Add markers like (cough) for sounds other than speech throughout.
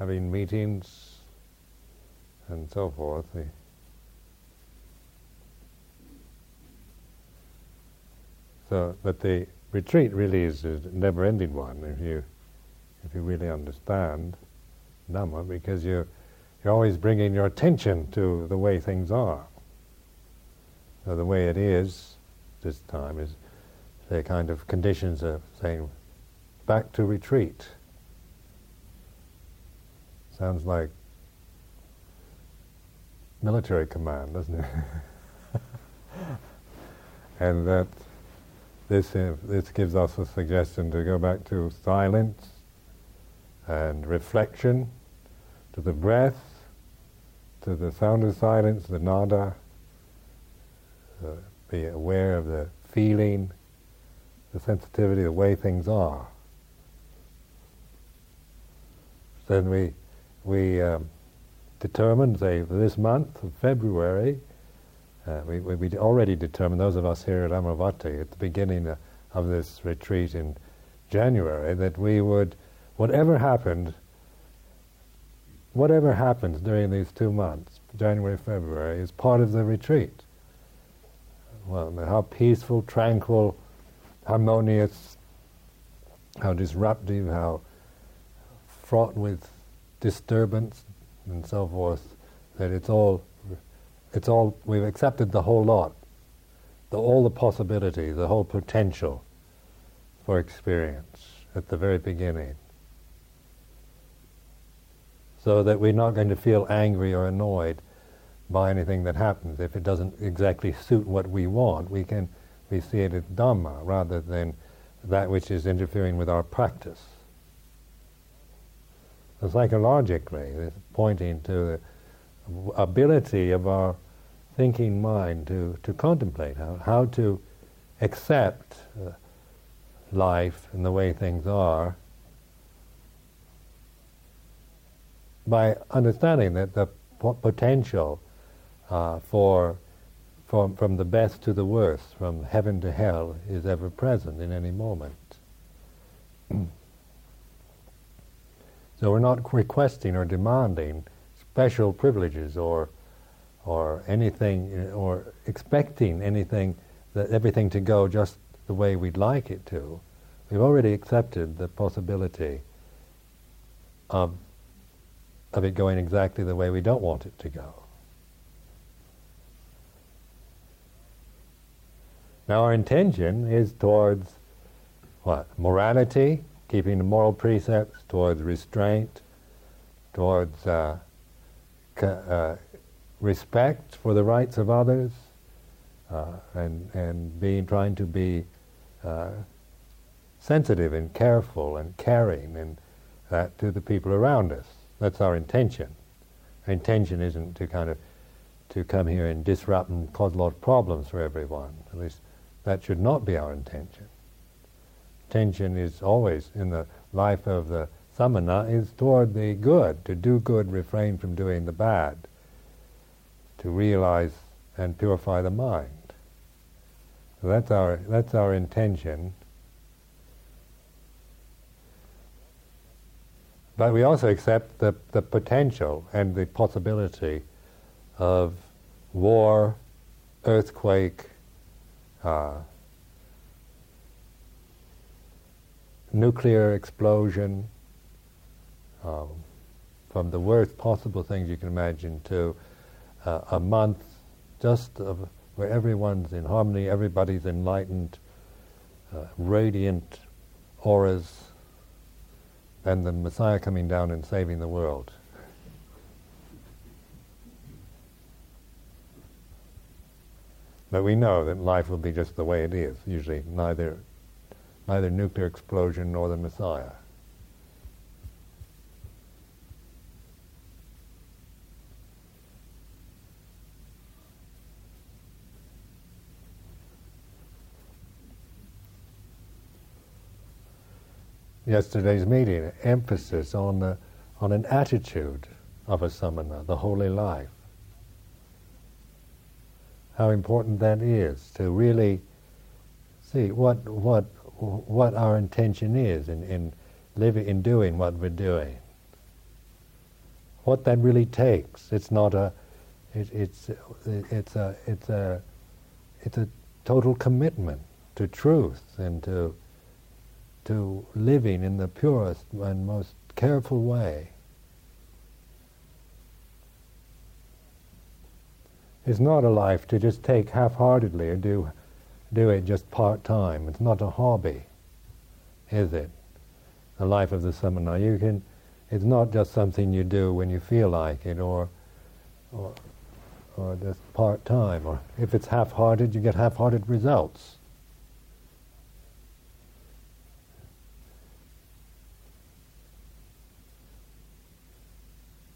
having meetings and so forth. So, but the retreat really is a never-ending one if you if you really understand Dhamma, because you you're always bringing your attention to the way things are. So the way it is this time is the kind of conditions of saying back to retreat. Sounds like military command, doesn't it? (laughs) and that this, uh, this gives us a suggestion to go back to silence and reflection, to the breath, to the sound of silence, the nada, uh, be aware of the feeling, the sensitivity, the way things are. Then we we um, determined, for this month of February, uh, we, we, we already determined, those of us here at Amaravati, at the beginning of this retreat in January, that we would, whatever happened, whatever happens during these two months, January, February, is part of the retreat. Well, how peaceful, tranquil, harmonious, how disruptive, how fraught with disturbance and so forth, that it's all, it's all, we've accepted the whole lot, the, all the possibility, the whole potential for experience at the very beginning. So that we're not going to feel angry or annoyed by anything that happens. If it doesn't exactly suit what we want, we can we see it as Dhamma rather than that which is interfering with our practice. Psychologically, pointing to the ability of our thinking mind to, to contemplate how, how to accept uh, life and the way things are by understanding that the potential uh, for from, from the best to the worst, from heaven to hell, is ever present in any moment. (clears throat) so we're not requesting or demanding special privileges or or anything or expecting anything that everything to go just the way we'd like it to. We've already accepted the possibility of of it going exactly the way we don't want it to go. Now our intention is towards what? Morality, keeping the moral precepts, towards restraint, towards uh, uh, respect for the rights of others, uh, and and being trying to be uh, sensitive and careful and caring and that to the people around us. That's our intention. Our intention isn't to kind of to come here and disrupt and cause a lot of problems for everyone. At least that should not be our intention. Intention is always in the life of the samana is toward the good, to do good, refrain from doing the bad, to realize and purify the mind. So that's our that's our intention. But we also accept the, the potential and the possibility of war, earthquake, uh, nuclear explosion, um, from the worst possible things you can imagine to uh, a month just of where everyone's in harmony, everybody's enlightened, uh, radiant auras, and the Messiah coming down and saving the world. But we know that life will be just the way it is, usually neither, neither nuclear explosion nor the Messiah. Yesterday's meeting, emphasis on, the, on an attitude of a samana, the holy life how important that is to really see what what what our intention is in, in living in doing what we're doing. what that really takes. It's not a, it, it's, it's a, it's a, it's a total commitment to truth and to, to living in the purest and most careful way. It's not a life to just take half-heartedly or do, do it just part-time. It's not a hobby, is it? The life of the samana. You can, it's not just something you do when you feel like it or, or, or just part-time. Or if it's half-hearted, you get half-hearted results.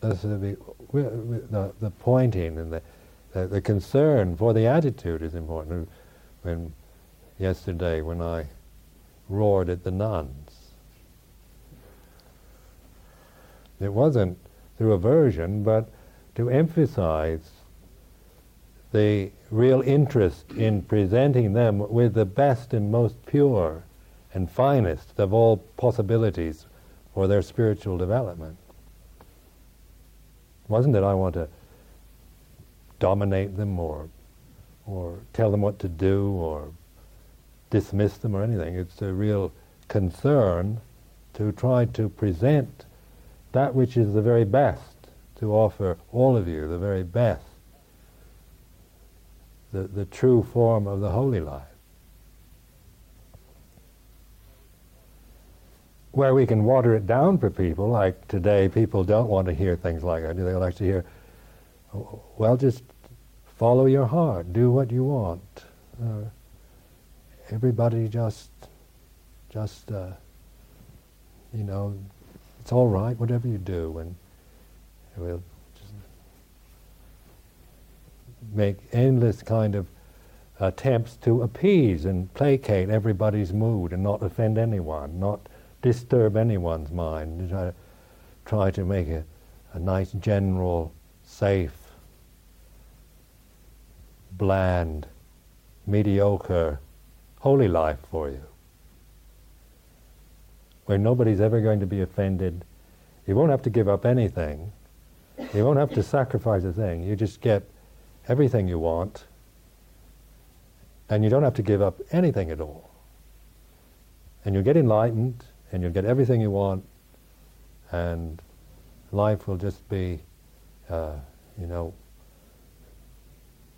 The, the, the pointing and the the, the concern for the attitude is important. When yesterday, when I roared at the nuns, it wasn't through aversion, but to emphasize the real interest in presenting them with the best and most pure and finest of all possibilities for their spiritual development. It wasn't that I want to dominate them or or tell them what to do or dismiss them or anything. It's a real concern to try to present that which is the very best, to offer all of you the very best, the, the true form of the holy life. Where we can water it down for people, like today, people don't want to hear things like that. They like to hear, oh, well, just follow your heart, do what you want. Uh, everybody just, just, uh, you know, it's all right, whatever you do, and we'll just make endless kind of attempts to appease and placate everybody's mood and not offend anyone, not disturb anyone's mind. Try to, try to make a, a nice, general, safe bland, mediocre, holy life for you. Where nobody's ever going to be offended. You won't have to give up anything. You won't have to sacrifice a thing. You just get everything you want, and you don't have to give up anything at all. And you'll get enlightened, and you'll get everything you want, and life will just be, uh, you know,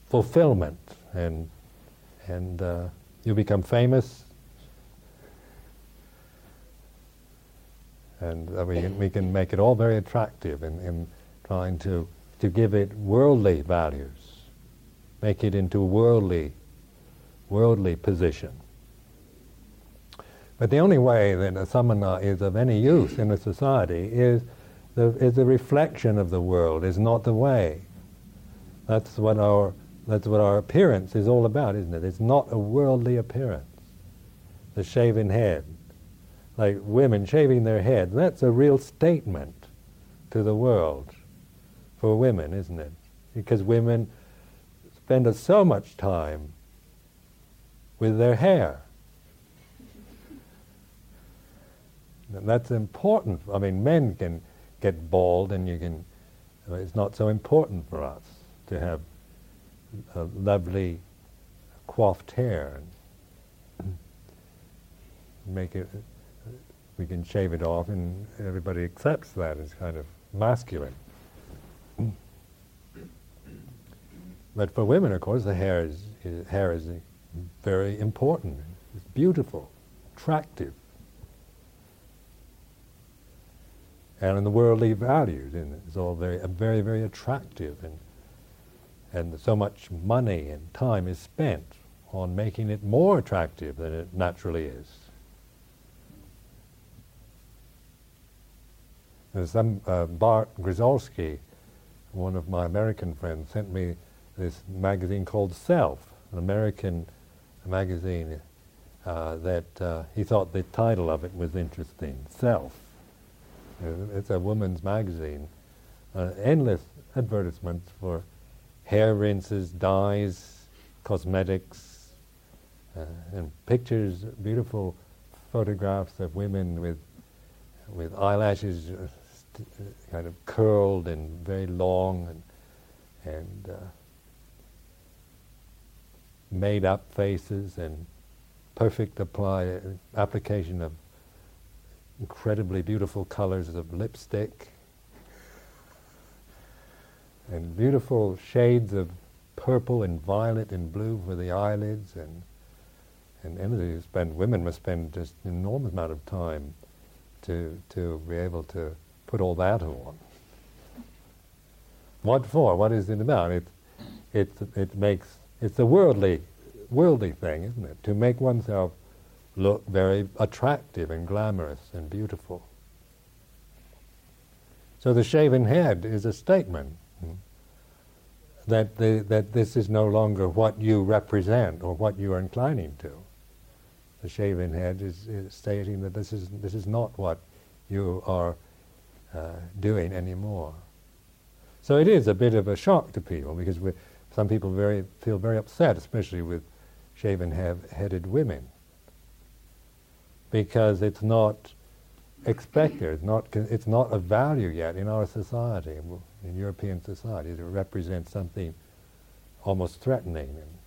fulfillment, and and uh, you become famous, and uh, we can, we can make it all very attractive in, in trying to to give it worldly values, make it into a worldly worldly position. But the only way that a samana is of any use in a society is the, is the reflection of the world, is not the way. That's what our that's what our appearance is all about, isn't it? It's not a worldly appearance. The shaven head. Like women shaving their head, that's a real statement to the world for women, isn't it? Because women spend so much time with their hair. And that's important. I mean, men can get bald and you can, it's not so important for us to have lovely coiffed hair. Make it we can shave it off and everybody accepts that as kind of masculine. But for women of course the hair is, is hair is very important. It's beautiful attractive. And in the worldly values and it's all very very very attractive and and so much money and time is spent on making it more attractive than it naturally is. There's some uh, Bart Grzolski, one of my American friends, sent me this magazine called Self, an American magazine uh, that uh, he thought the title of it was interesting. Self. It's a woman's magazine. Uh, endless advertisements for hair rinses, dyes, cosmetics, uh, and pictures, beautiful photographs of women with with eyelashes uh, kind of curled and very long and, and uh, made up faces and perfect apply, application of incredibly beautiful colors of lipstick and beautiful shades of purple and violet and blue for the eyelids and and spend women must spend just an enormous amount of time to to be able to put all that on. What for? What is it about? It it it makes it's a worldly worldly thing, isn't it? To make oneself look very attractive and glamorous and beautiful. So the shaven head is a statement that, the, that this is no longer what you represent or what you are inclining to. The shaven head is, is stating that this is, this is not what you are uh, doing anymore. So it is a bit of a shock to people because some people very, feel very upset, especially with shaven headed women because it's not expected, it's not, it's not a value yet in our society, in European society. It represents something almost threatening and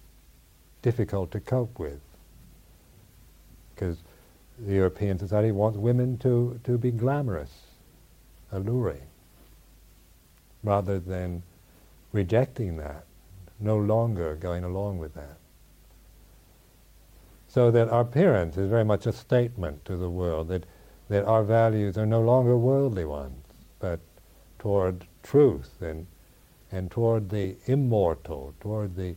difficult to cope with. Because the European society wants women to, to be glamorous, alluring, rather than rejecting that, no longer going along with that. So that our appearance is very much a statement to the world that, that our values are no longer worldly ones, but toward truth and, and toward the immortal, toward the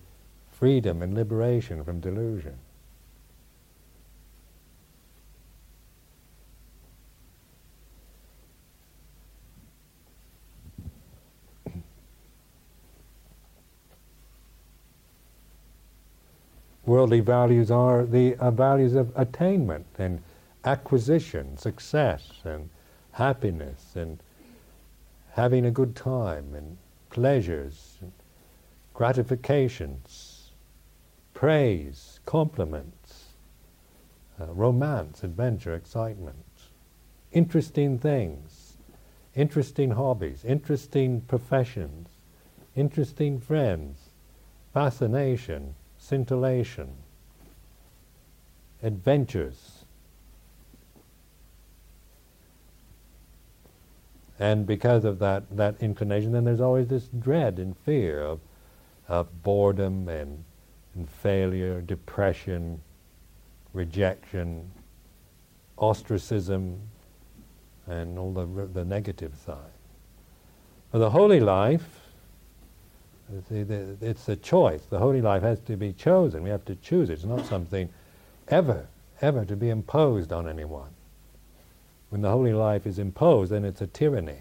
freedom and liberation from delusion. worldly values are the uh, values of attainment and acquisition, success and happiness and having a good time and pleasures, and gratifications, praise, compliments, uh, romance, adventure, excitement, interesting things, interesting hobbies, interesting professions, interesting friends, fascination, scintillation, adventures. And because of that, that inclination, then there's always this dread and fear of, of boredom and, and failure, depression, rejection, ostracism, and all the, the negative side. For the holy life, it's a choice. The holy life has to be chosen. We have to choose it. It's not something ever, ever to be imposed on anyone. When the holy life is imposed, then it's a tyranny.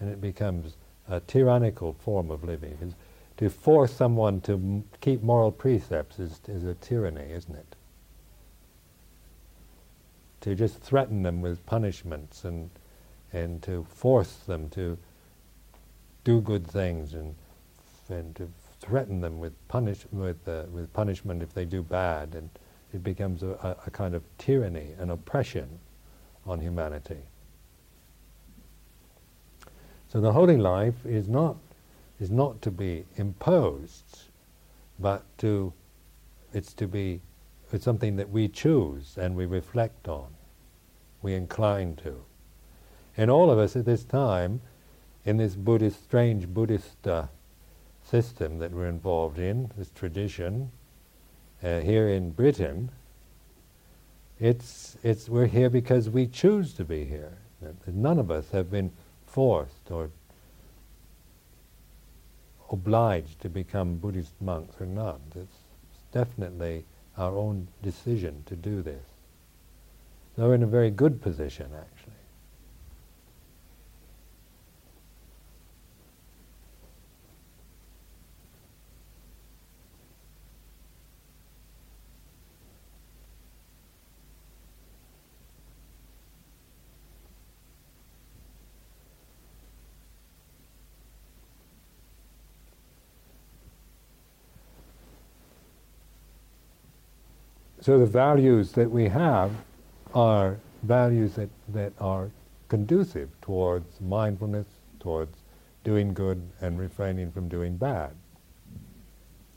And it becomes a tyrannical form of living. to force someone to m- keep moral precepts is, is a tyranny, isn't it? To just threaten them with punishments and, and to force them to do good things and and to threaten them with, punish, with, uh, with punishment if they do bad, and it becomes a, a, a kind of tyranny, an oppression on humanity. So the holy life is not, is not to be imposed, but to, it's to be, it's something that we choose and we reflect on, we incline to. And all of us at this time, in this Buddhist, strange Buddhist uh, system that we're involved in, this tradition, uh, here in Britain, it's, it's, we're here because we choose to be here. None of us have been forced or obliged to become Buddhist monks or nuns. It's definitely our own decision to do this. So we're in a very good position, actually. So the values that we have are values that, that are conducive towards mindfulness, towards doing good and refraining from doing bad,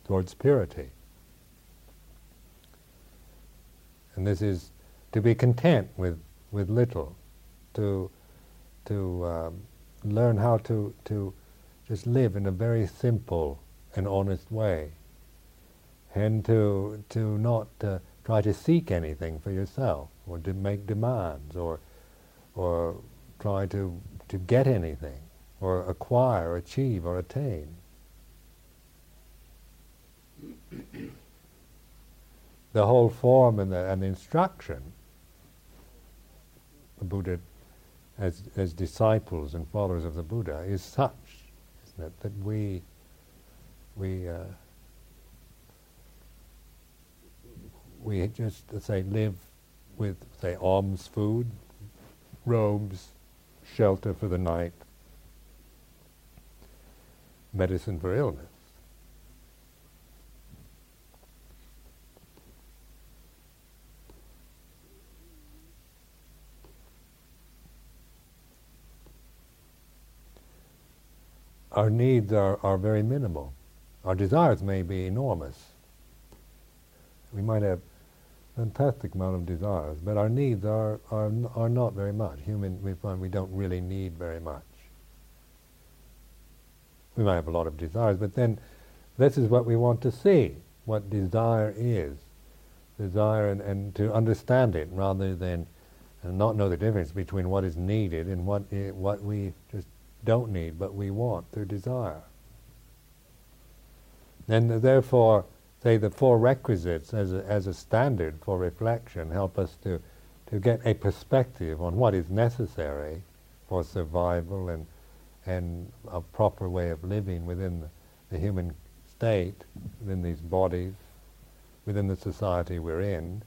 towards purity. And this is to be content with, with little, to, to um, learn how to, to just live in a very simple and honest way, and to, to not uh, try to seek anything for yourself, or to make demands, or, or try to, to get anything, or acquire, achieve, or attain. (clears throat) the whole form and the, and instruction the Buddha as, as disciples and followers of the Buddha is such, isn't it, that we we uh, we just say live with say alms food, robes, shelter for the night, medicine for illness. our needs are, are very minimal. Our desires may be enormous. We might have fantastic amount of desires, but our needs are, are, are not very much. Human, we find we don't really need very much. We might have a lot of desires, but then this is what we want to see, what desire is. Desire and, and to understand it rather than and not know the difference between what is needed and what, I, what we just don't need, but we want through desire. And therefore, say the four requisites as a, as a standard for reflection help us to, to get a perspective on what is necessary for survival and, and a proper way of living within the, human state, within these bodies, within the society we're in,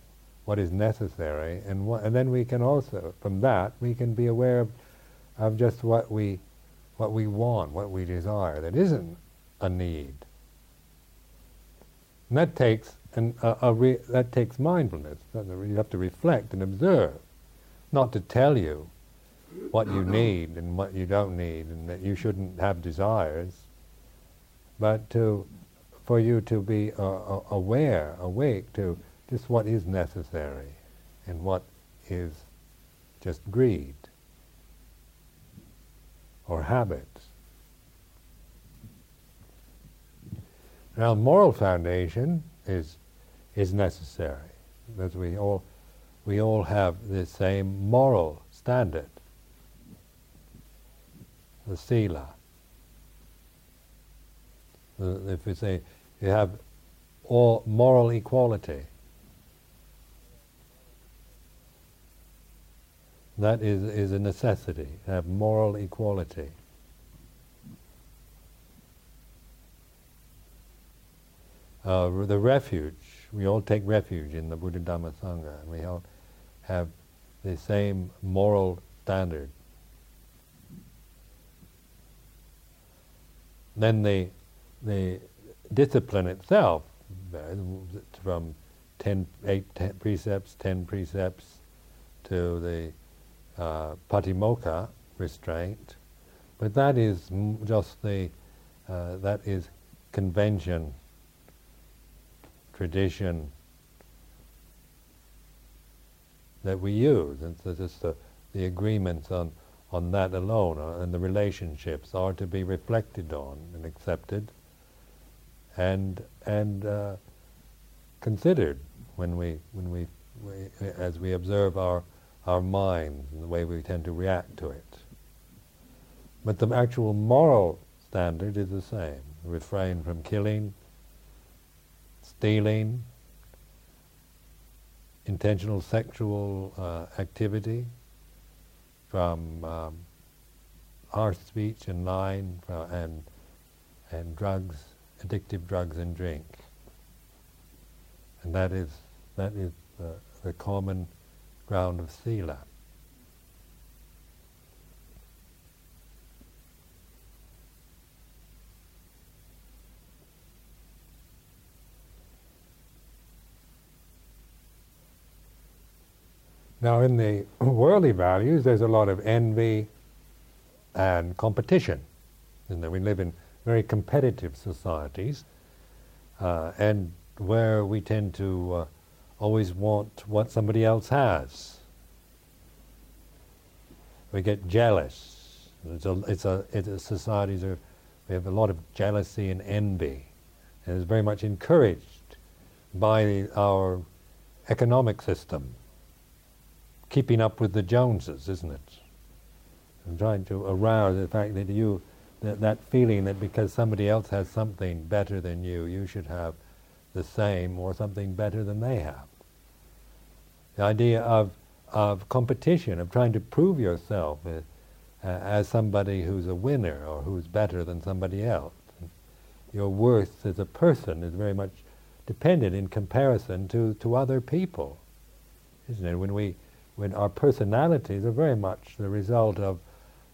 what is necessary, and, and then we can also, from that, we can be aware of, of just what we what we want, what we desire, that isn't a need. And that takes an, a, a re, that takes mindfulness. You have to reflect and observe, not to tell you what you (clears throat) need and what you don't need, and that you shouldn't have desires, but to for you to be uh, uh aware, awake to just what is necessary and what is just greed or habits. Now, moral foundation is is necessary because we all we all have the same moral standard, the sila. if we say you have all moral equality, That is, is a necessity, have moral equality. Uh, the refuge, we all take refuge in the Buddha Dhamma Sangha, and we all have the same moral standard. Then the, the discipline itself, uh, from 10, eight, precepts, 10 precepts, to the uh, patimokkha restraint, but that is just the uh, that is convention, tradition that we use, and so just the, the agreements on on that alone, uh, and the relationships are to be reflected on and accepted, and and uh, considered when we when we, we as we observe our our minds and the way we tend to react to it. But the actual moral standard is the same. Refrain from killing, stealing, intentional sexual uh, activity, from um, harsh speech and lying, and and drugs, addictive drugs and drink. And that is that is uh, the common ground of sila. Now, in the worldly values, there's a lot of envy and competition. And we live in very competitive societies, uh, and where we tend to uh, always want what somebody else has. We get jealous. It's a, it's a, it's a societies are, we have a lot of jealousy and envy, and it's very much encouraged by our economic system, keeping up with the Joneses, isn't it? And trying to arouse the fact that you, that, that feeling that because somebody else has something better than you, you should have the same or something better than they have. The idea of, of competition, of trying to prove yourself uh, uh, as somebody who's a winner or who's better than somebody else. Your worth as a person is very much dependent in comparison to, to other people, isn't it? When we, when our personalities are very much the result of,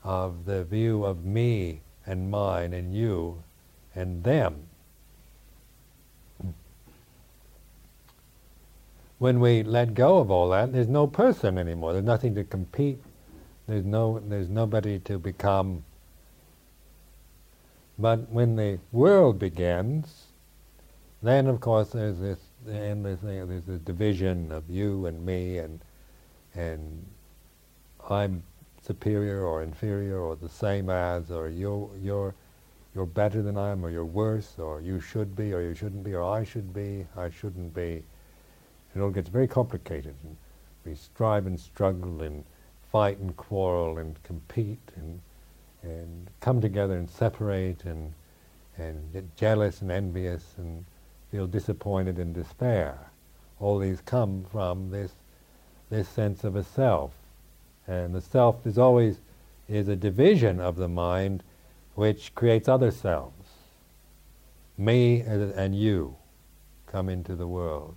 of the view of me and mine and you and them. When we let go of all that, there's no person anymore. There's nothing to compete. There's no, there's nobody to become. But when the world begins, then, of course, there's this endless thing. There's this division of you and me, and and I'm superior or inferior or the same as, or you're you're you're better than I am, or you're worse, or you should be, or you shouldn't be, or I should be, I shouldn't be. It all gets very complicated, and we strive and struggle and fight and quarrel and compete and and come together and separate and and get jealous and envious and feel disappointed and despair. All these come from this, this sense of a self. And the self is always is a division of the mind which creates other selves. Me and you come into the world.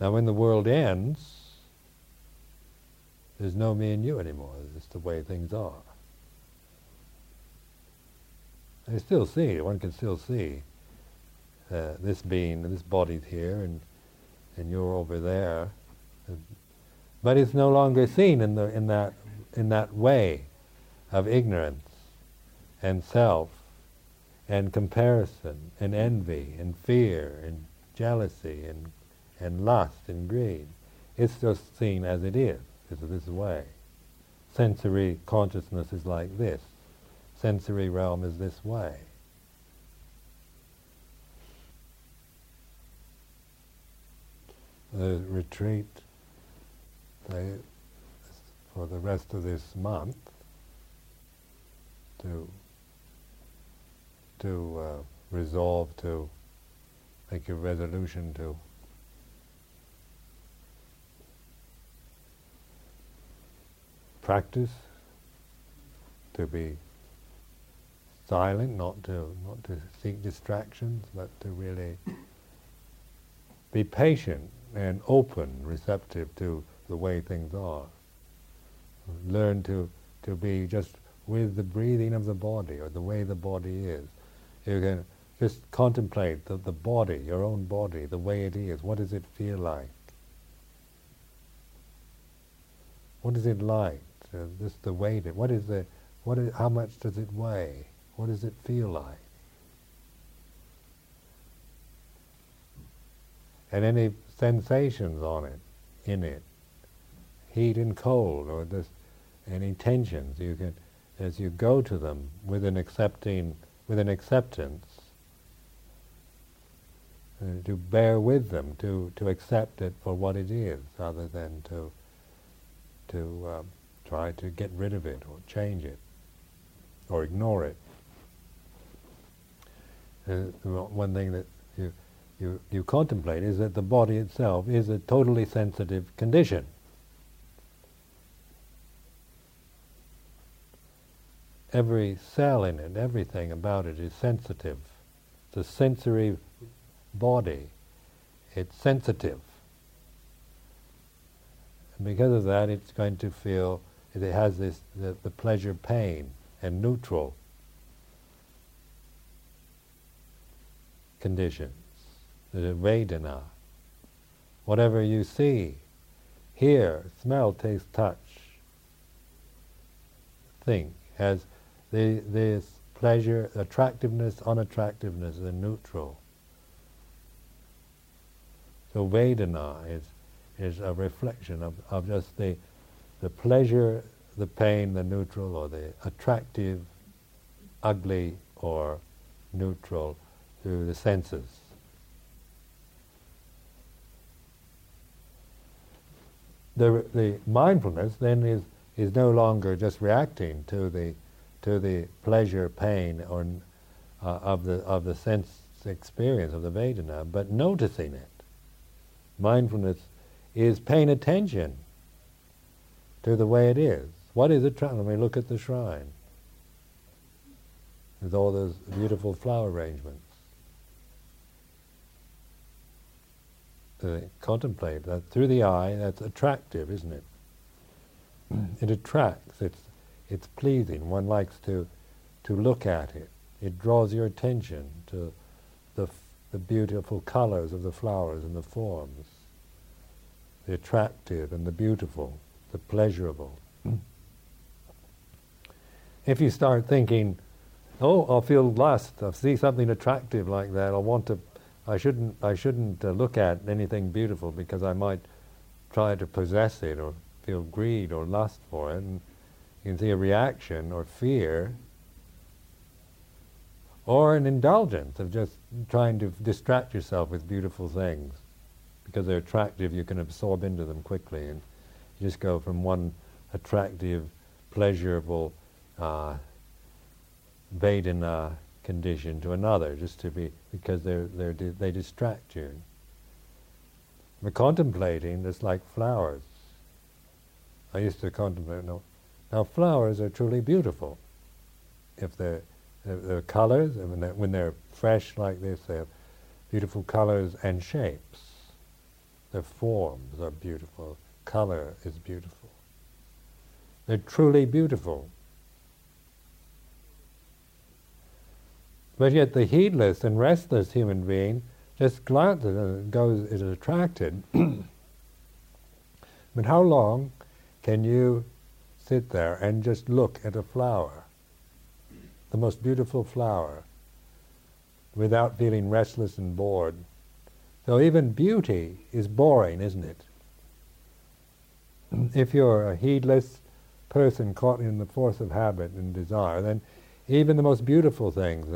Now when the world ends, there's no me and you anymore. It's the way things are. I still see, one can still see uh, this being, this body's here, and and you're over there, but it's no longer seen in the in that in that way of ignorance and self and comparison and envy and fear and jealousy and and lust and greed. It's just seen as it is, It's this way. Sensory consciousness is like this sensory realm is this way. The retreat they, for the rest of this month to to uh, resolve to make a resolution to practice to be silent, not to not to seek distractions, but to really be patient and open, receptive to the way things are. Learn to to be just with the breathing of the body or the way the body is. You can just contemplate the, the body, your own body, the way it is. What does it feel like? What is it like? Uh, just the weight. What is the what is, how much does it weigh? What does it feel like? And any sensations on it, in it, heat and cold, or this, any tensions, you can, as you go to them with an accepting, with an acceptance, uh, to bear with them, to, to accept it for what it is, rather than to, to um, try to get rid of it or change it or ignore it. Uh, one thing that you, you, you contemplate is that the body itself is a totally sensitive condition. Every cell in it, everything about it is sensitive. It's a sensory body. It's sensitive. And because of that, it's going to feel, it has this, the, the pleasure pain and neutral conditions, the Vedana. whatever you see, hear, smell, taste, touch, think, has the, this pleasure, attractiveness, unattractiveness, the neutral. So Vedana is, is a reflection of, of just the, the pleasure, the pain, the neutral, or the attractive, ugly, or neutral through the senses. The, the mindfulness then is, is no longer just reacting to the, to the pleasure, pain, or uh, of, the, of the sense experience of the Vedana, but noticing it. Mindfulness is paying attention to the way it is. What is it? Let me look at the shrine with all those beautiful flower arrangements. To contemplate that through the eye, that's attractive, isn't it? Mm. It attracts. It's it's pleasing. One likes to to look at it. It draws your attention to the f- the beautiful colors of the flowers and the forms, the attractive and the beautiful, the pleasurable. Mm. If you start thinking, oh, I'll feel lust. I'll see something attractive like that. I'll want to. I shouldn't. I shouldn't uh, look at anything beautiful because I might try to possess it or feel greed or lust for it. And you can see a reaction or fear or an indulgence of just trying to distract yourself with beautiful things because they're attractive. You can absorb into them quickly, and you just go from one attractive, pleasurable. Uh, Vedana condition to another, just to be because they're, they're they distract you. We're contemplating just like flowers. I used to contemplate. No, now flowers are truly beautiful. If they're their colors, when they're, when they're fresh like this, they have beautiful colors and shapes. Their forms are beautiful. Color is beautiful. They're truly beautiful. But yet the heedless and restless human being just glances and goes, is attracted. (clears throat) but how long can you sit there and just look at a flower, the most beautiful flower, without feeling restless and bored? So even beauty is boring, isn't it? (clears throat) if you're a heedless person caught in the force of habit and desire, then even the most beautiful things,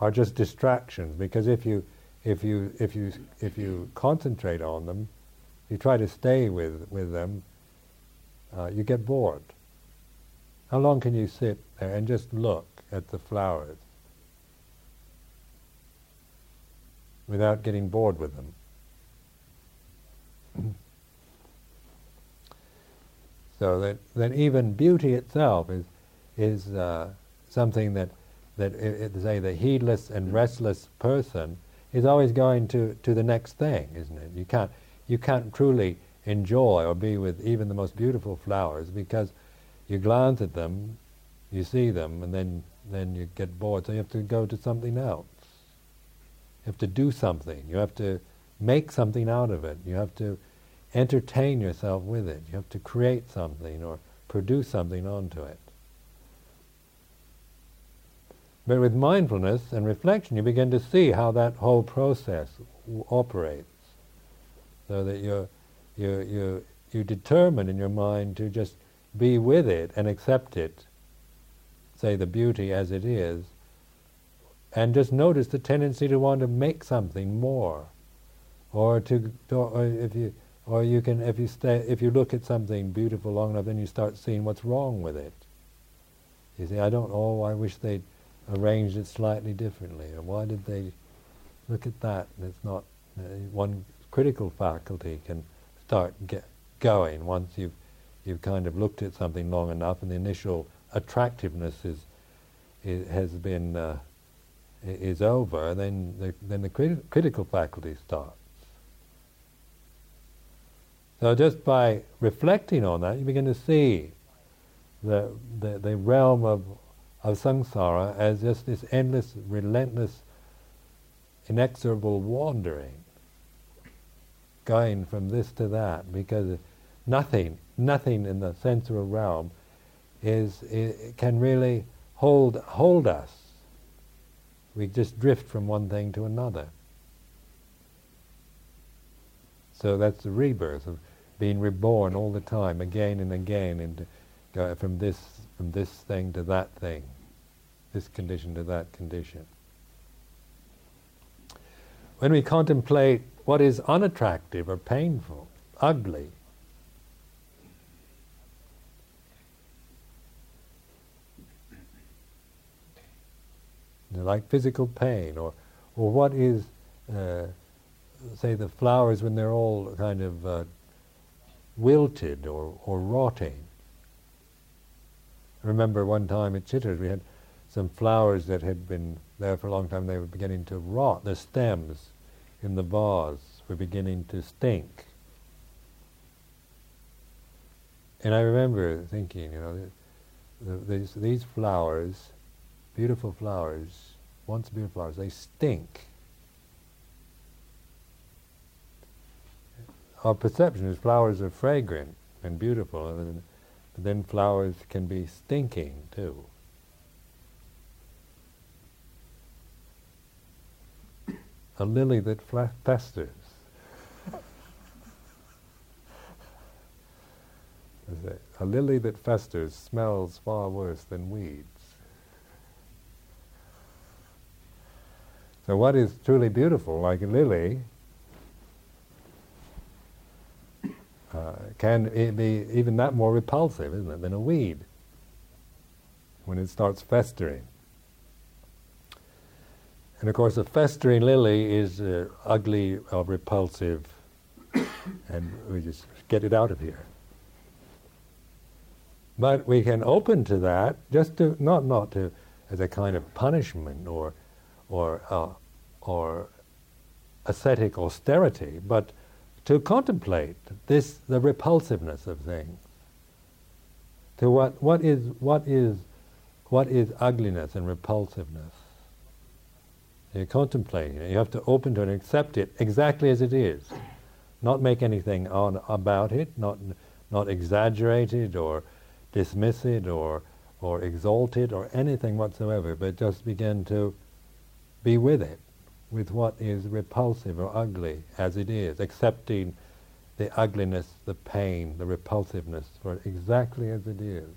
are just distractions because if you if you if you if you concentrate on them, you try to stay with with them, uh, you get bored. How long can you sit there and just look at the flowers without getting bored with them? so that that even beauty itself is is uh, something that that say the heedless and restless person is always going to, to the next thing, isn't it? You can't you can't truly enjoy or be with even the most beautiful flowers because you glance at them, you see them, and then then you get bored. So you have to go to something else. You have to do something. You have to make something out of it. You have to entertain yourself with it. You have to create something or produce something onto it. But with mindfulness and reflection, you begin to see how that whole process w- operates. So that you you you you determine in your mind to just be with it and accept it, say the beauty as it is, and just notice the tendency to want to make something more, or to, or if you or you can if you stay if you look at something beautiful long enough, then you start seeing what's wrong with it. You see, I don't. Oh, I wish they'd arranged it slightly differently, or why did they look at that? it's not uh, one critical faculty can start get going once you've you've kind of looked at something long enough, and the initial attractiveness is, is has been uh, is over. Then the, then the crit- critical faculty starts. So just by reflecting on that, you begin to see the, the, the realm of of samsara as just this endless, relentless, inexorable wandering. going from this to that because nothing, nothing in the sensual realm is, can really hold hold us. We just drift from one thing to another. So that's the rebirth of being reborn all the time, again and again, and from this from this thing to that thing, this condition to that condition. When we contemplate what is unattractive or painful, ugly, like physical pain, or, or what is, uh, say, the flowers when they're all kind of uh, wilted or, or rotting. I remember one time at Chithurst we had some flowers that had been there for a long time, they were beginning to rot. The stems in the vase were beginning to stink. And I remember thinking, you know, the, these, these flowers, beautiful flowers, once beautiful flowers, they stink. Our perception is flowers are fragrant and beautiful, and then flowers can be stinking too. A lily that festers. A lily that festers smells far worse than weeds. So, what is truly beautiful, like a lily, uh, can be even that more repulsive, isn't it, than a weed when it starts festering. And of course, a festering lily is uh, ugly or repulsive, and we just get it out of here. But we can open to that, just to not not to as a kind of punishment or or uh, or ascetic austerity, but to contemplate this the repulsiveness of things. To what what is what is what is ugliness and repulsiveness? You're contemplating it. You have to open to it and accept it exactly as it is. Not make anything on about it, not not exaggerate it or dismiss it or or exalt it or anything whatsoever, but just begin to be with it with what is repulsive or ugly as it is, accepting the ugliness, the pain, the repulsiveness for exactly as it is.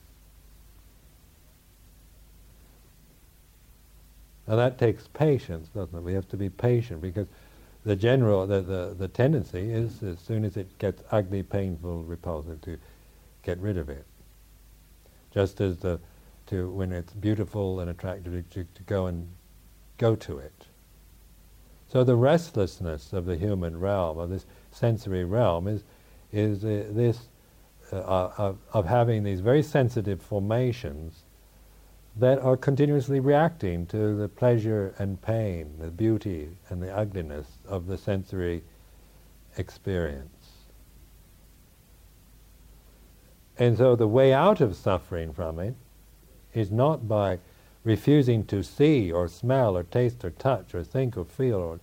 Now that takes patience, doesn't it? We have to be patient because the general, the, the, the tendency is as soon as it gets ugly, painful, repulsive to get rid of it. Just as the, to when it's beautiful and attractive to, to go and go to it. So the restlessness of the human realm, of this sensory realm, is, is uh, this uh, of having these very sensitive formations that are continuously reacting to the pleasure and pain, the beauty and the ugliness of the sensory experience. And so the way out of suffering from it is not by refusing to see or smell or taste or touch or think or feel, or,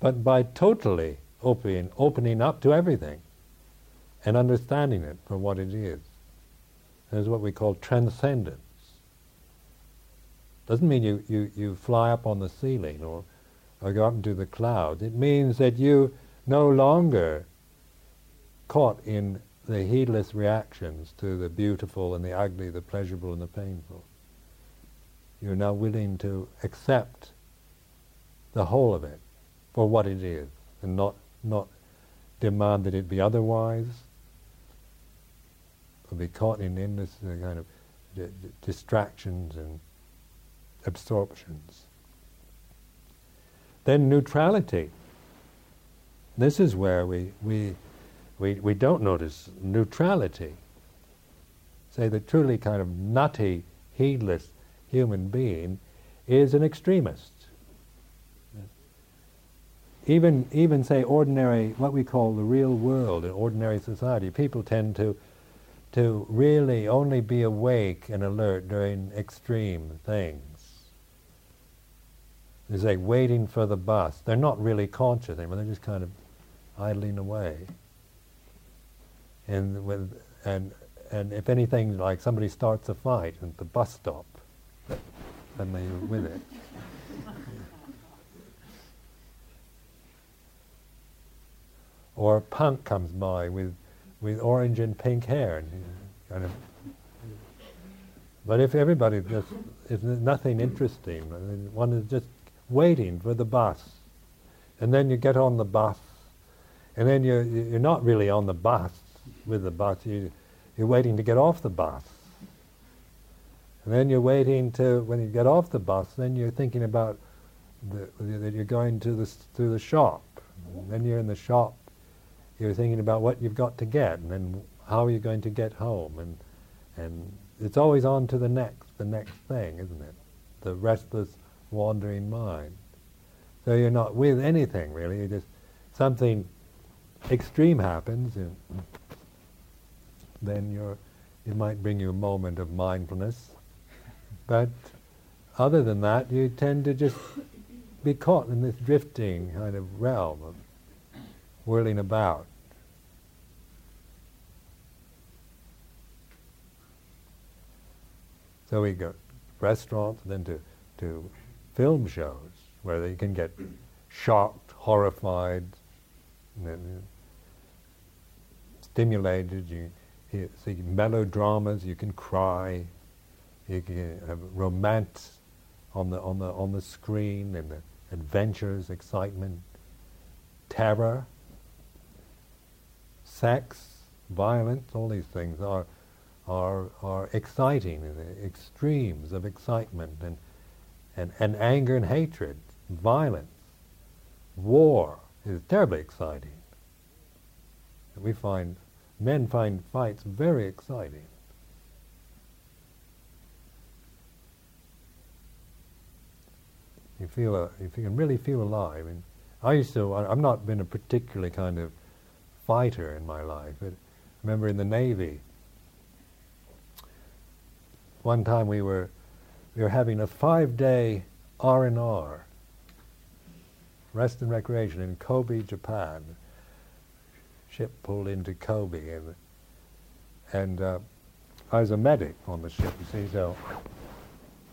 but by totally opening, opening up to everything and understanding it for what it is. That is what we call transcendence. Doesn't mean you, you, you fly up on the ceiling or, or go up into the clouds. It means that you no longer caught in the heedless reactions to the beautiful and the ugly, the pleasurable and the painful. You're now willing to accept the whole of it for what it is and not, not demand that it be otherwise or be caught in endless uh, kind of d- d- distractions and absorptions. Then neutrality. This is where we, we, we, we don't notice neutrality. Say the truly kind of nutty, heedless human being is an extremist. Even, even say ordinary, what we call the real world in ordinary society, people tend to, to really only be awake and alert during extreme things. It's like waiting for the bus. They're not really conscious anymore, they're just kind of idling away. And with and and if anything, like somebody starts a fight at the bus stop, then they're with it. (laughs) or a punk comes by with with orange and pink hair, and kind of. But if everybody just, if nothing interesting, one is just waiting for the bus, and then you get on the bus, and then you're you're not really on the bus with the bus. You you're waiting to get off the bus. And then you're waiting to, when you get off the bus, then you're thinking about the, that you're going to the, to the shop. And then you're in the shop, you're thinking about what you've got to get, and then how are you going to get home. And, and it's always on to the next, the next thing, isn't it? The restless, wandering mind. So you're not with anything, really. You just, something extreme happens, and then you're, it might bring you a moment of mindfulness. But other than that, you tend to just be caught in this drifting kind of realm of whirling about. So we go to restaurants, then to, to film shows where they can get shocked, horrified, stimulated. You you see melodramas, you can cry, you can have romance on the, on the, on the screen, and the adventures, excitement, terror, sex, violence, all these things are, are, are exciting, extremes of excitement and, and, and anger and hatred, violence, war is terribly exciting. We find men find fights very exciting. You feel, a, you can really feel alive. And I used to, I've not been a particularly kind of fighter in my life, but I remember in the Navy, one time we were, were having a five-day R&R, rest and recreation in Kobe, Japan ship pulled into Kobe, and, and uh, I was a medic on the ship, you see, so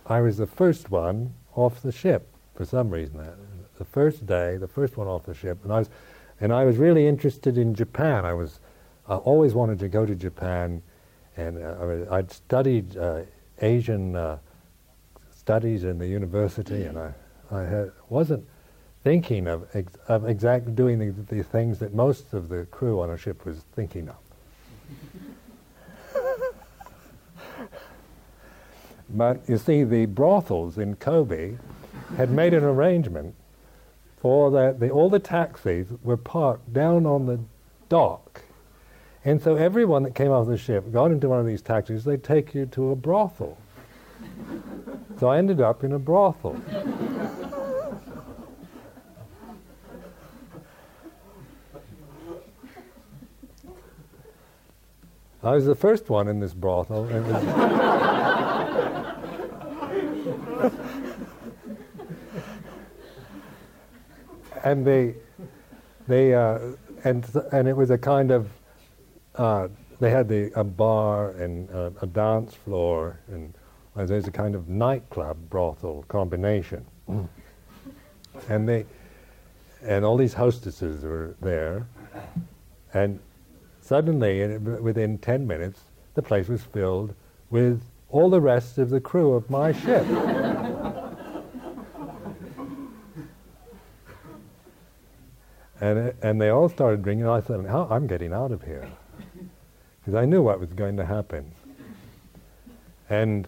I was the first one off the ship for some reason. Uh, the first day, the first one off the ship, and I was, and I was really interested in Japan. I was, I always wanted to go to Japan, and uh, I'd studied uh, Asian uh, studies in the university, and mm. I, I had, wasn't thinking of, ex- of exactly doing the, the things that most of the crew on a ship was thinking of. (laughs) but you see, the brothels in Kobe had made an arrangement for that the, all the taxis were parked down on the dock. And so everyone that came off the ship got into one of these taxis, they'd take you to a brothel. So I ended up in a brothel. I was the first one in this brothel. and they, they, uh, and and it was a kind of, uh, they had the a bar and uh, a dance floor, and well, there's a kind of nightclub brothel combination, mm. and they, and all these hostesses were there, and Suddenly, within 10 minutes, the place was filled with all the rest of the crew of my ship. and, and they all started drinking. I thought, said, I'm getting out of here. Because I knew what was going to happen. And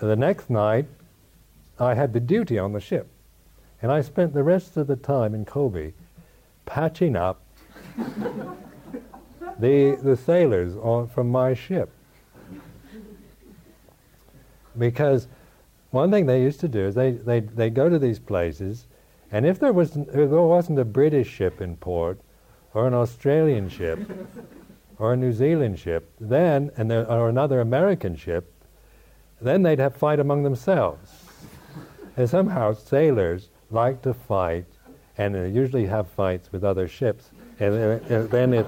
the next night, I had the duty on the ship. And I spent the rest of the time in Kobe patching up (laughs) the, the sailors on, from my ship. Because one thing they used to do is they, they, they go to these places, and if there, was, if there wasn't a British ship in port, or an Australian ship, (laughs) or a New Zealand ship, then, and there, or another American ship, then they'd have fight among themselves. and somehow sailors like to fight, and they usually have fights with other ships And, and then if,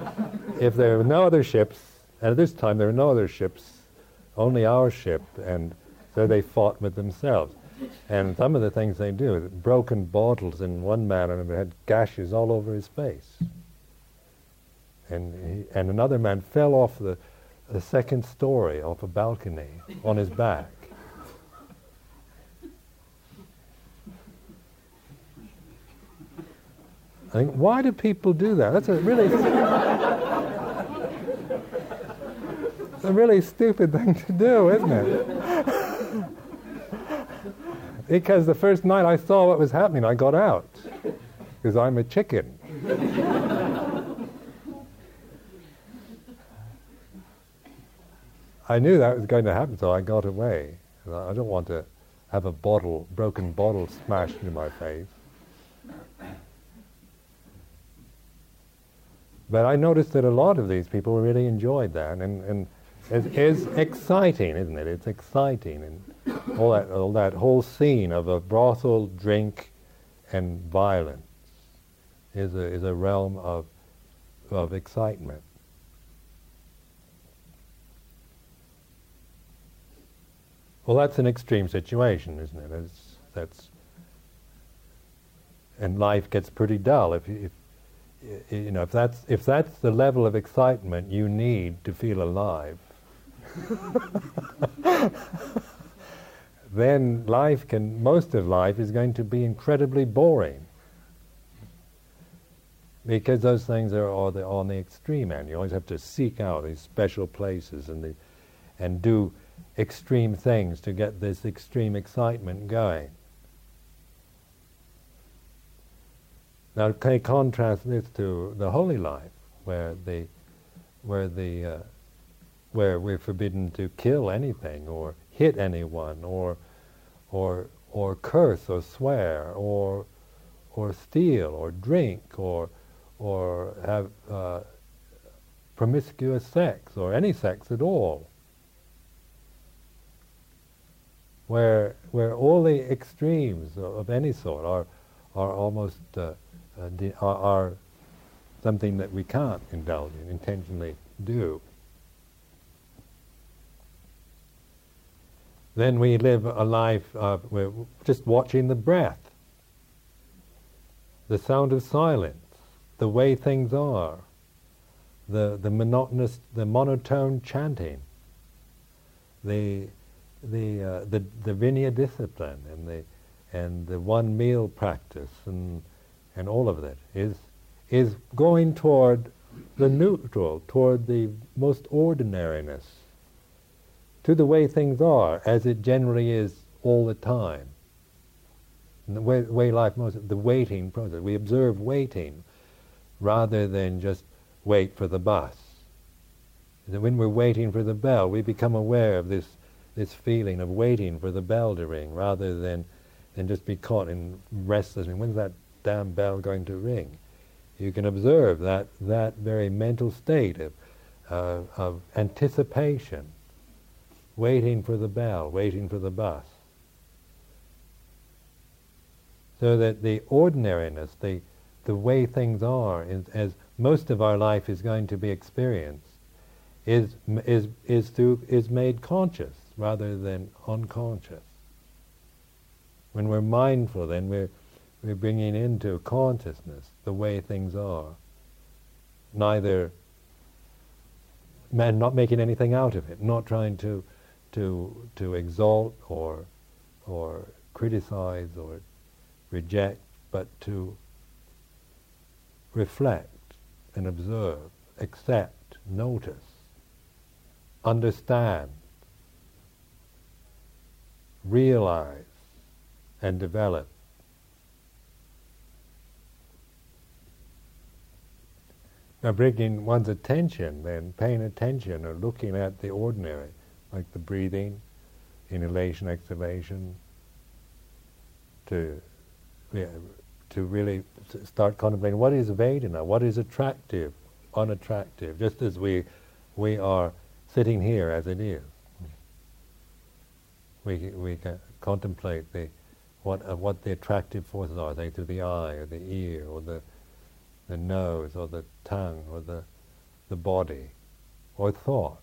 if there are no other ships, and at this time there were no other ships, only our ship, and so they fought with themselves. And some of the things they do, broken bottles in one man and had gashes all over his face. And, he, and another man fell off the, the second story off a balcony on his back. I think, why do people do that? That's a really, a really stupid thing to do, isn't it? because the first night I saw what was happening, I got out because I'm a chicken. I knew that was going to happen, so I got away. I don't want to have a bottle, broken bottle smashed into my face. But I noticed that a lot of these people really enjoyed that, and, and it's, it's exciting, isn't it? It's exciting, and all that, all that whole scene of a brothel, drink, and violence is a, is a realm of, of excitement. Well, that's an extreme situation, isn't it? It's, that's and life gets pretty dull if, if you know if that's if that's the level of excitement you need to feel alive. (laughs) then life can most of life is going to be incredibly boring because those things are on the, on the extreme end. You always have to seek out these special places and the, and do extreme things to get this extreme excitement going. Now, can contrast this to the holy life, where the, where the, uh, where we're forbidden to kill anything or hit anyone or, or, or curse or swear or, or steal or drink or, or have uh, promiscuous sex or any sex at all. Where where all the extremes of, any sort are are almost uh, uh, are, are, something that we can't indulge in, intentionally do. Then we live a life of just watching the breath, the sound of silence, the way things are, the, the monotonous, the monotone chanting, the the, uh, the, the Vinaya discipline and the, and the one meal practice and, and all of that is, is going toward the neutral, toward the most ordinariness, to the way things are, as it generally is all the time. And the way, way life most, the waiting process. We observe waiting rather than just wait for the bus. That when we're waiting for the bell, we become aware of this this feeling of waiting for the bell to ring rather than, than just be caught in restlessness. When's that damn bell going to ring? You can observe that, that very mental state of, uh, of anticipation, waiting for the bell, waiting for the bus. So that the ordinariness, the, the way things are, is, as most of our life is going to be experienced, is, is, is, through, is made conscious rather than unconscious. When we're mindful, then we're, we're bringing into consciousness the way things are. Neither, man, not making anything out of it, not trying to, to, to exalt or, or criticize or reject, but to reflect and observe, accept, notice, understand, realize and develop. Now, bringing one's attention, then paying attention or looking at the ordinary, like the breathing, inhalation, exhalation, to to really start contemplating what is Vedana, what is attractive, unattractive, just as we we are sitting here as it is we, we can contemplate the, what, uh, what the attractive forces are, say through the eye or the ear or the, the nose or the tongue or the, the body or thought.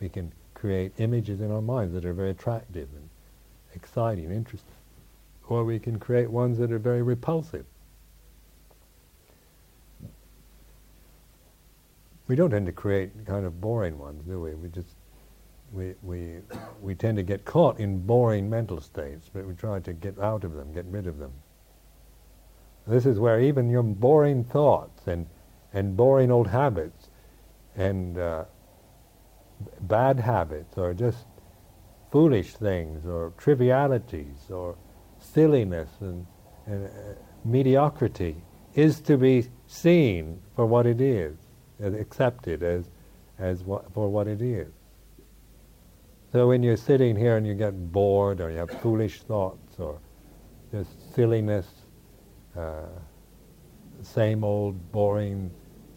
We can create images in our minds that are very attractive and exciting, interesting. Or we can create ones that are very repulsive. We don't tend to create kind of boring ones, do we? We just we, we, we tend to get caught in boring mental states, but we try to get out of them, get rid of them. This is where even your boring thoughts and, and boring old habits and uh, bad habits or just foolish things or trivialities or silliness and, and uh, mediocrity is to be seen for what it is, accepted as, as what, for what it is. So when you're sitting here and you get bored or you have foolish thoughts or just silliness, uh, same old boring,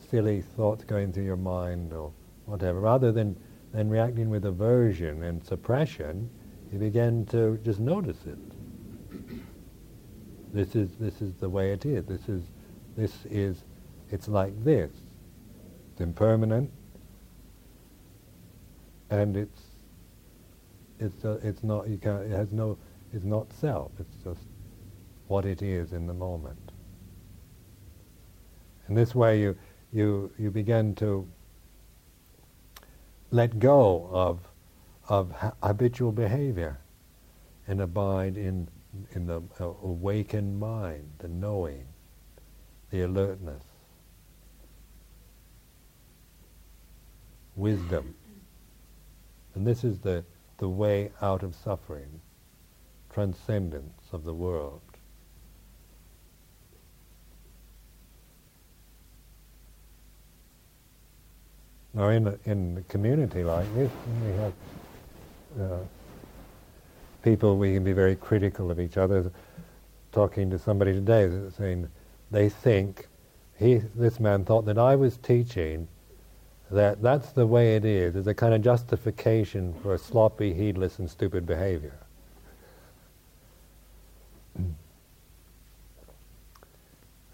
silly thoughts going through your mind or whatever, rather than, than reacting with aversion and suppression, you begin to just notice it. This is, this is the way it is. This is, this is, it's like this. It's impermanent and it's it's uh, it's not you can it has no it's not self. It's just what it is in the moment. And this way you you you begin to let go of of ha- habitual behavior and abide in in the uh, awakened mind, the knowing, the alertness, wisdom. And this is the the way out of suffering, transcendence of the world. Now, in a, in a community like this, we have uh, people, we can be very critical of each other. Talking to somebody today, saying they think he, this man thought that I was teaching that that's the way it It's is a kind of justification for sloppy, heedless, and stupid behavior.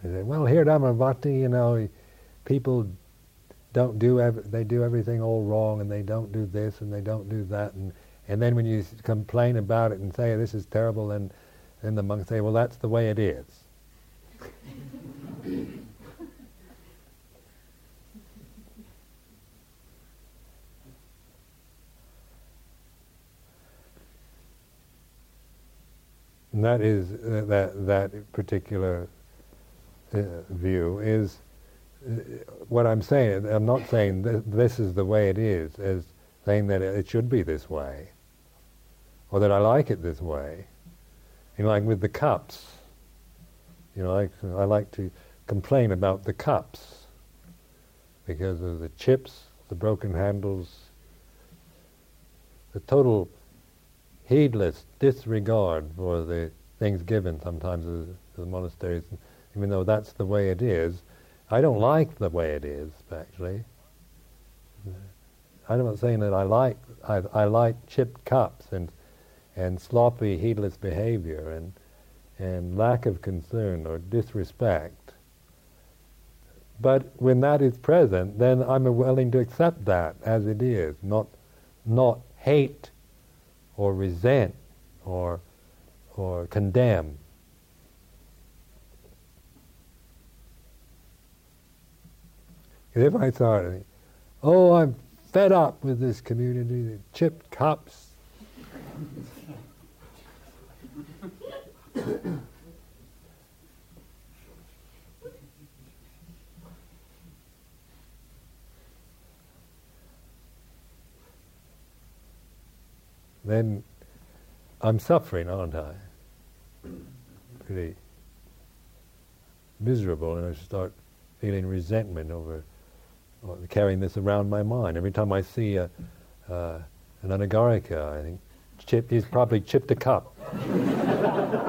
They say, well, here at Amaravati, you know, people don't do ev- they do everything all wrong, and they don't do this, and they don't do that, and and then when you complain about it and say this is terrible, and then the monks say, well, that's the way it is. And that is uh, that that particular uh, view is uh, what I'm saying. I'm not saying th- this is the way it is, as saying that it should be this way, or that I like it this way. You know, like with the cups. You know, like I like to complain about the cups because of the chips, the broken handles, the total heedless disregard for the things given sometimes to the monasteries, even though that's the way it is. I don't like the way it is, actually. I'm not saying that I like I, I like chipped cups and and sloppy, heedless behavior and and lack of concern or disrespect. But when that is present, then I'm willing to accept that as it is, not not hate or resent or, or condemn. if I thought, oh, I'm fed up with this community, the chipped cups. Then I'm suffering, aren't I? Pretty miserable, and I start feeling resentment over carrying this around my mind. Every time I see a, uh, an anagarika, I think, chip, he's probably chipped a cup. (laughs)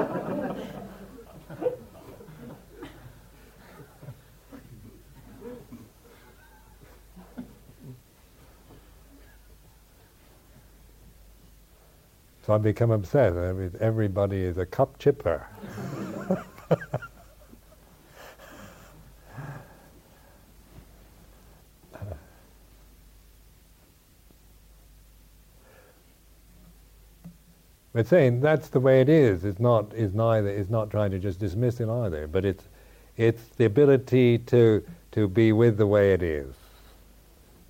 So I become obsessed. Everybody is a cup chipper. (laughs) but saying that's the way it is is not is neither is not trying to just dismiss it either, but it's it's the ability to to be with the way it is.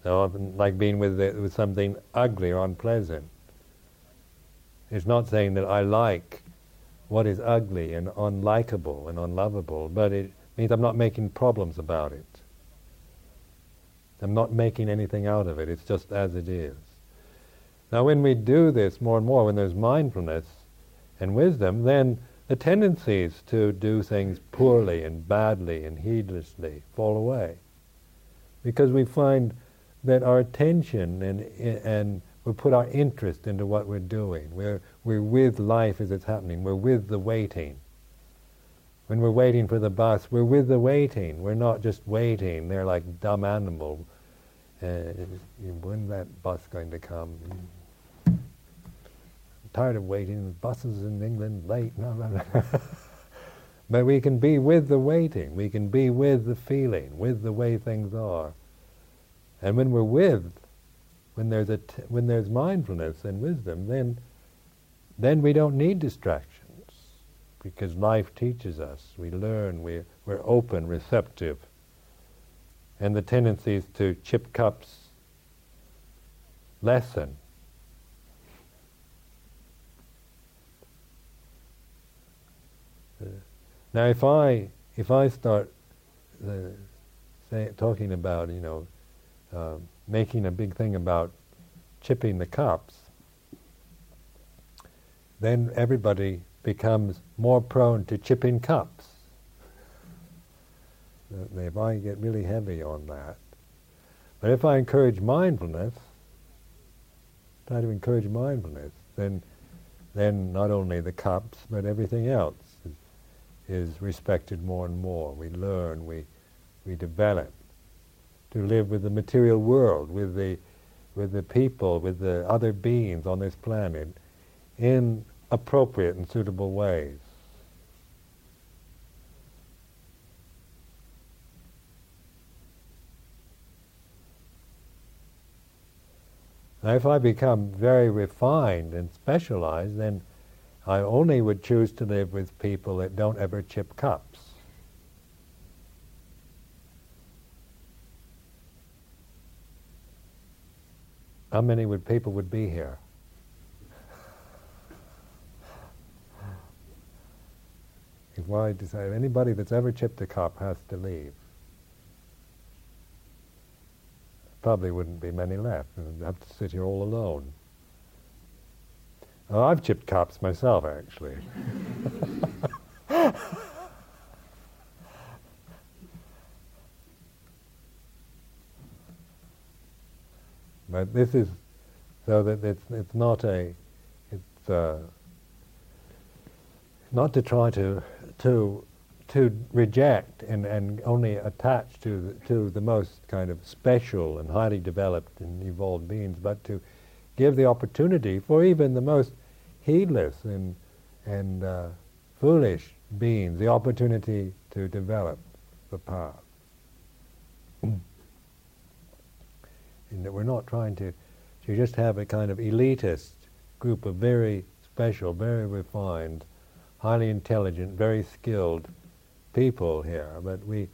So like being with the, with something ugly or unpleasant it's not saying that I like what is ugly and unlikable and unlovable, but it means I'm not making problems about it. I'm not making anything out of it. It's just as it is. Now, when we do this more and more, when there's mindfulness and wisdom, then the tendencies to do things poorly and badly and heedlessly fall away. Because we find that our attention and, and we put our interest into what we're doing. We're, we're with life as it's happening. We're with the waiting. When we're waiting for the bus, we're with the waiting. We're not just waiting. They're like dumb animal. Uh, when's that bus going to come? I'm tired of waiting. Buses in England late. No, no, no. (laughs) but we can be with the waiting. We can be with the feeling, with the way things are. And when we're with, when there's a t- when there's mindfulness and wisdom, then then we don't need distractions because life teaches us. We learn. We we're open, receptive, and the tendencies to chip cups lessen. Now, if I if I start uh, say, talking about you know uh, making a big thing about chipping the cups, then everybody becomes more prone to chipping cups. They might get really heavy on that. But if I encourage mindfulness, try to encourage mindfulness, then then not only the cups but everything else is, respected more and more. We learn, we we develop to live with the material world, with the, with the people, with the other beings on this planet in appropriate and suitable ways. Now, if I become very refined and specialized, then I only would choose to live with people that don't ever chip cups. How many would people would be here? if I decide anybody that's ever chipped a cup has to leave, probably wouldn't be many left. I'd have to sit here all alone. Oh, I've chipped cups myself, actually. (laughs) But this is so that it's it's not a it's uh, not to try to to to reject and, and only attach to the, to the most kind of special and highly developed and evolved beings, but to give the opportunity for even the most heedless and and uh, foolish beings the opportunity to develop the path. That we're not trying to, to just have a kind of elitist group of very special, very refined, highly intelligent, very skilled people here, but we,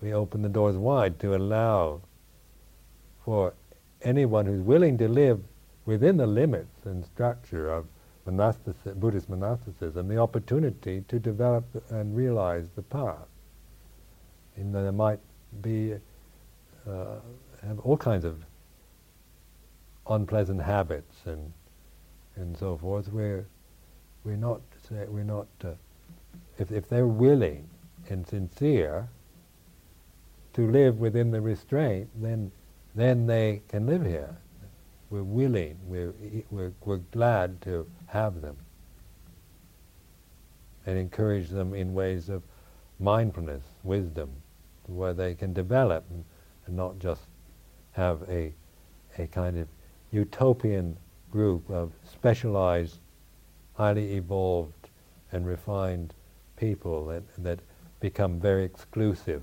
we open the doors wide to allow for anyone who's willing to live within the limits and structure of monastici- Buddhist monasticism the opportunity to develop and realize the path. And there might be uh, have all kinds of unpleasant habits and and so forth. We're we're not we're not uh, if if they're willing and sincere to live within the restraint, then then they can live here. We're willing. We're we're we're glad to have them and encourage them in ways of mindfulness, wisdom, where they can develop and, and not just have a a kind of utopian group of specialized, highly evolved and refined people that, that become very exclusive.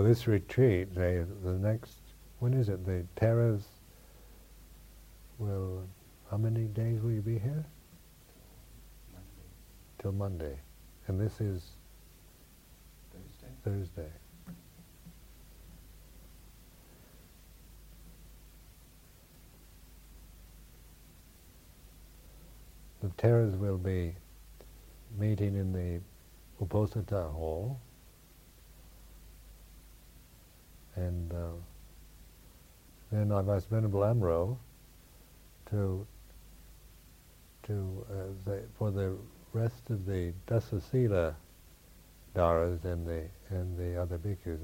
So this retreat, they, the next, when is it? The Theras will, how many days will you be here? Monday, Till Monday. And this is Thursday. Thursday. The Theras will be meeting in the Uposatha Hall. And uh, then I've asked Venerable Amaro to to uh, the, for the rest of the Dasasila Dharas and the and the other bhikkhus,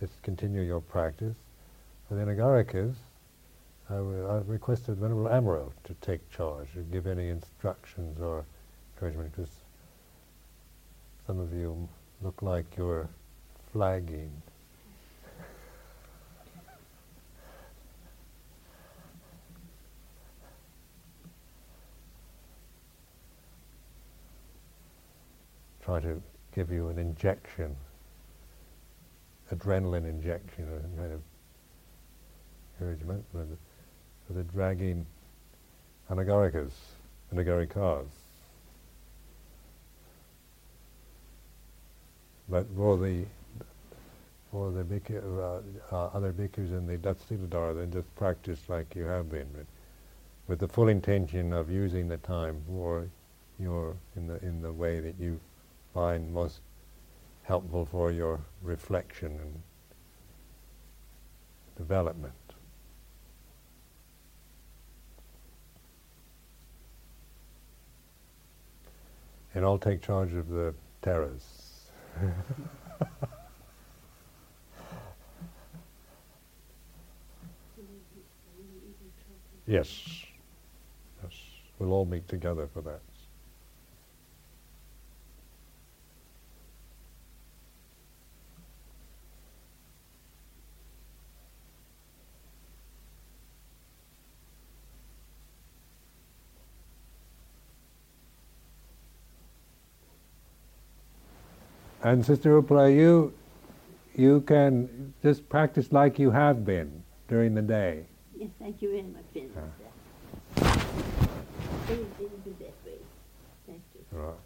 just continue your practice. For the Nagarikas, I will- I've requested Venerable Amaro to take charge, to give any instructions or encouragement, because some of you look like you're flagging. Try to give you an injection, adrenaline injection, some kind of encouragement for the, for the dragging anagarikas, anagarikas. But for the for the bhikkhu, uh, uh, other bhikkhus in the Datsiladhara, then just practice like you have been, with, with the full intention of using the time for your in the in the way that you find most helpful for your reflection and development. And I'll take charge of the Theras. (laughs) yes. Yes. We'll all meet together for that. And Sister Upala, you you can just practice like you have been during the day. Yes, thank you very much, Ben. Yeah. It will be the best way. Thank you. Right.